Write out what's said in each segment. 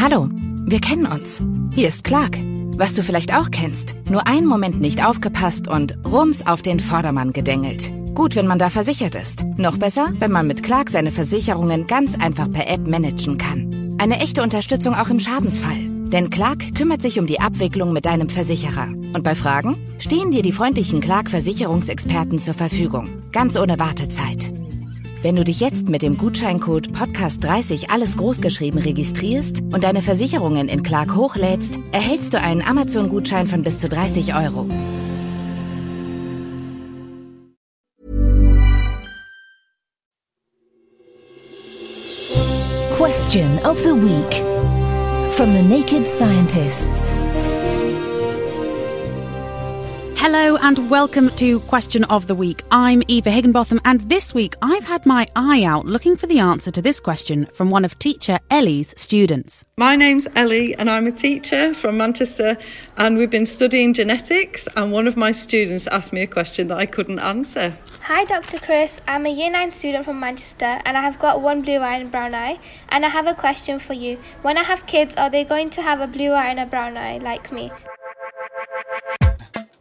Hallo, wir kennen uns. Hier ist Clark. Was du vielleicht auch kennst. Nur einen Moment nicht aufgepasst und rums auf den Vordermann gedengelt. Gut, wenn man da versichert ist. Noch besser, wenn man mit Clark seine Versicherungen ganz einfach per App managen kann. Eine echte Unterstützung auch im Schadensfall. Denn Clark kümmert sich um die Abwicklung mit deinem Versicherer. Und bei Fragen stehen dir die freundlichen Clark-Versicherungsexperten zur Verfügung. Ganz ohne Wartezeit. Wenn du dich jetzt mit dem Gutscheincode Podcast30 alles großgeschrieben registrierst und deine Versicherungen in Clark hochlädst, erhältst du einen Amazon-Gutschein von bis zu 30 Euro. Question of the Week from the Naked Scientists. Hello and welcome to Question of the Week. I'm Eva Higginbotham, and this week I've had my eye out looking for the answer to this question from one of teacher Ellie's students. My name's Ellie, and I'm a teacher from Manchester, and we've been studying genetics. And one of my students asked me a question that I couldn't answer. Hi, Dr. Chris. I'm a Year 9 student from Manchester, and I have got one blue eye and brown eye. And I have a question for you. When I have kids, are they going to have a blue eye and a brown eye like me?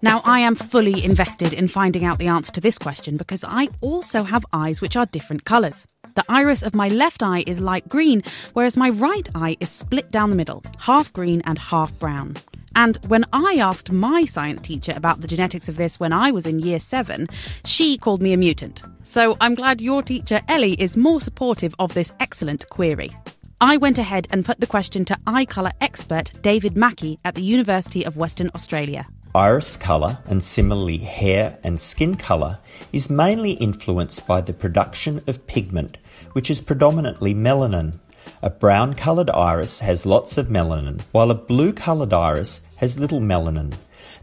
Now, I am fully invested in finding out the answer to this question because I also have eyes which are different colours. The iris of my left eye is light green, whereas my right eye is split down the middle, half green and half brown. And when I asked my science teacher about the genetics of this when I was in year seven, she called me a mutant. So I'm glad your teacher, Ellie, is more supportive of this excellent query. I went ahead and put the question to eye colour expert David Mackey at the University of Western Australia. Iris colour, and similarly hair and skin colour, is mainly influenced by the production of pigment, which is predominantly melanin. A brown coloured iris has lots of melanin, while a blue coloured iris has little melanin.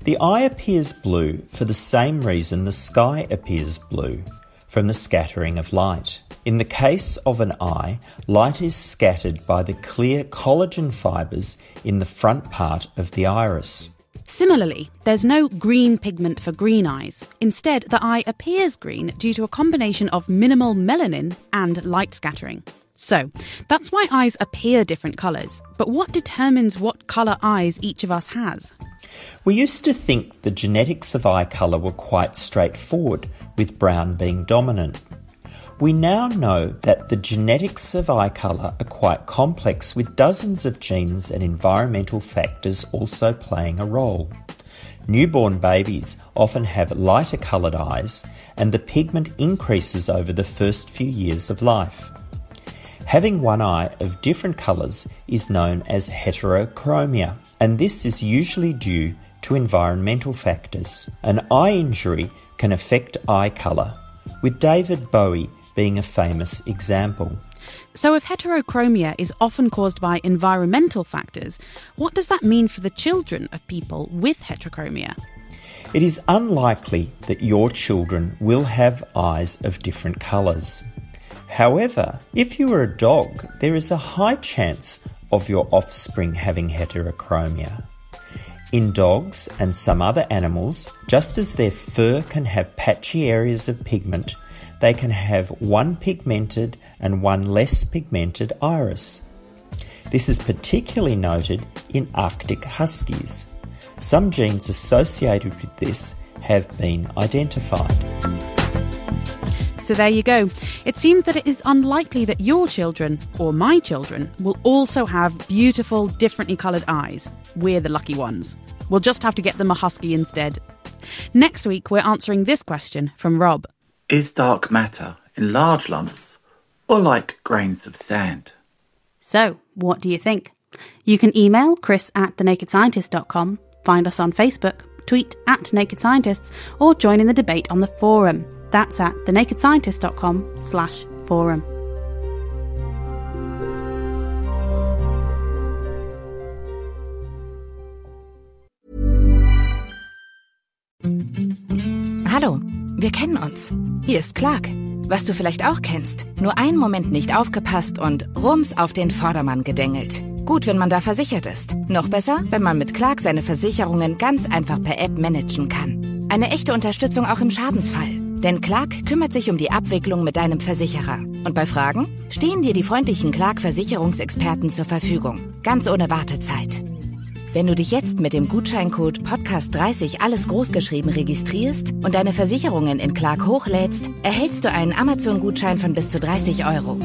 The eye appears blue for the same reason the sky appears blue, from the scattering of light. In the case of an eye, light is scattered by the clear collagen fibres in the front part of the iris. Similarly, there's no green pigment for green eyes. Instead, the eye appears green due to a combination of minimal melanin and light scattering. So, that's why eyes appear different colours. But what determines what colour eyes each of us has? We used to think the genetics of eye colour were quite straightforward, with brown being dominant. We now know that the genetics of eye colour are quite complex, with dozens of genes and environmental factors also playing a role. Newborn babies often have lighter coloured eyes, and the pigment increases over the first few years of life. Having one eye of different colours is known as heterochromia, and this is usually due to environmental factors. An eye injury can affect eye colour, with David Bowie being a famous example. So, if heterochromia is often caused by environmental factors, what does that mean for the children of people with heterochromia? It is unlikely that your children will have eyes of different colours. However, if you are a dog, there is a high chance of your offspring having heterochromia. In dogs and some other animals, just as their fur can have patchy areas of pigment, they can have one pigmented and one less pigmented iris. This is particularly noted in Arctic huskies. Some genes associated with this have been identified. So there you go. It seems that it is unlikely that your children, or my children, will also have beautiful, differently coloured eyes. We're the lucky ones. We'll just have to get them a husky instead. Next week, we're answering this question from Rob. Is dark matter in large lumps or like grains of sand? So, what do you think? You can email chris at thenakedscientist.com, find us on Facebook, tweet at Naked Scientists, or join in the debate on the forum. That's at thenakedscientist.com slash forum. Hallo, wir kennen uns. Hier ist Clark. Was du vielleicht auch kennst. Nur einen Moment nicht aufgepasst und rums auf den Vordermann gedengelt. Gut, wenn man da versichert ist. Noch besser, wenn man mit Clark seine Versicherungen ganz einfach per App managen kann. Eine echte Unterstützung auch im Schadensfall. Denn Clark kümmert sich um die Abwicklung mit deinem Versicherer. Und bei Fragen stehen dir die freundlichen Clark-Versicherungsexperten zur Verfügung. Ganz ohne Wartezeit. Wenn du dich jetzt mit dem Gutscheincode Podcast30 alles großgeschrieben registrierst und deine Versicherungen in Clark hochlädst, erhältst du einen Amazon-Gutschein von bis zu 30 Euro.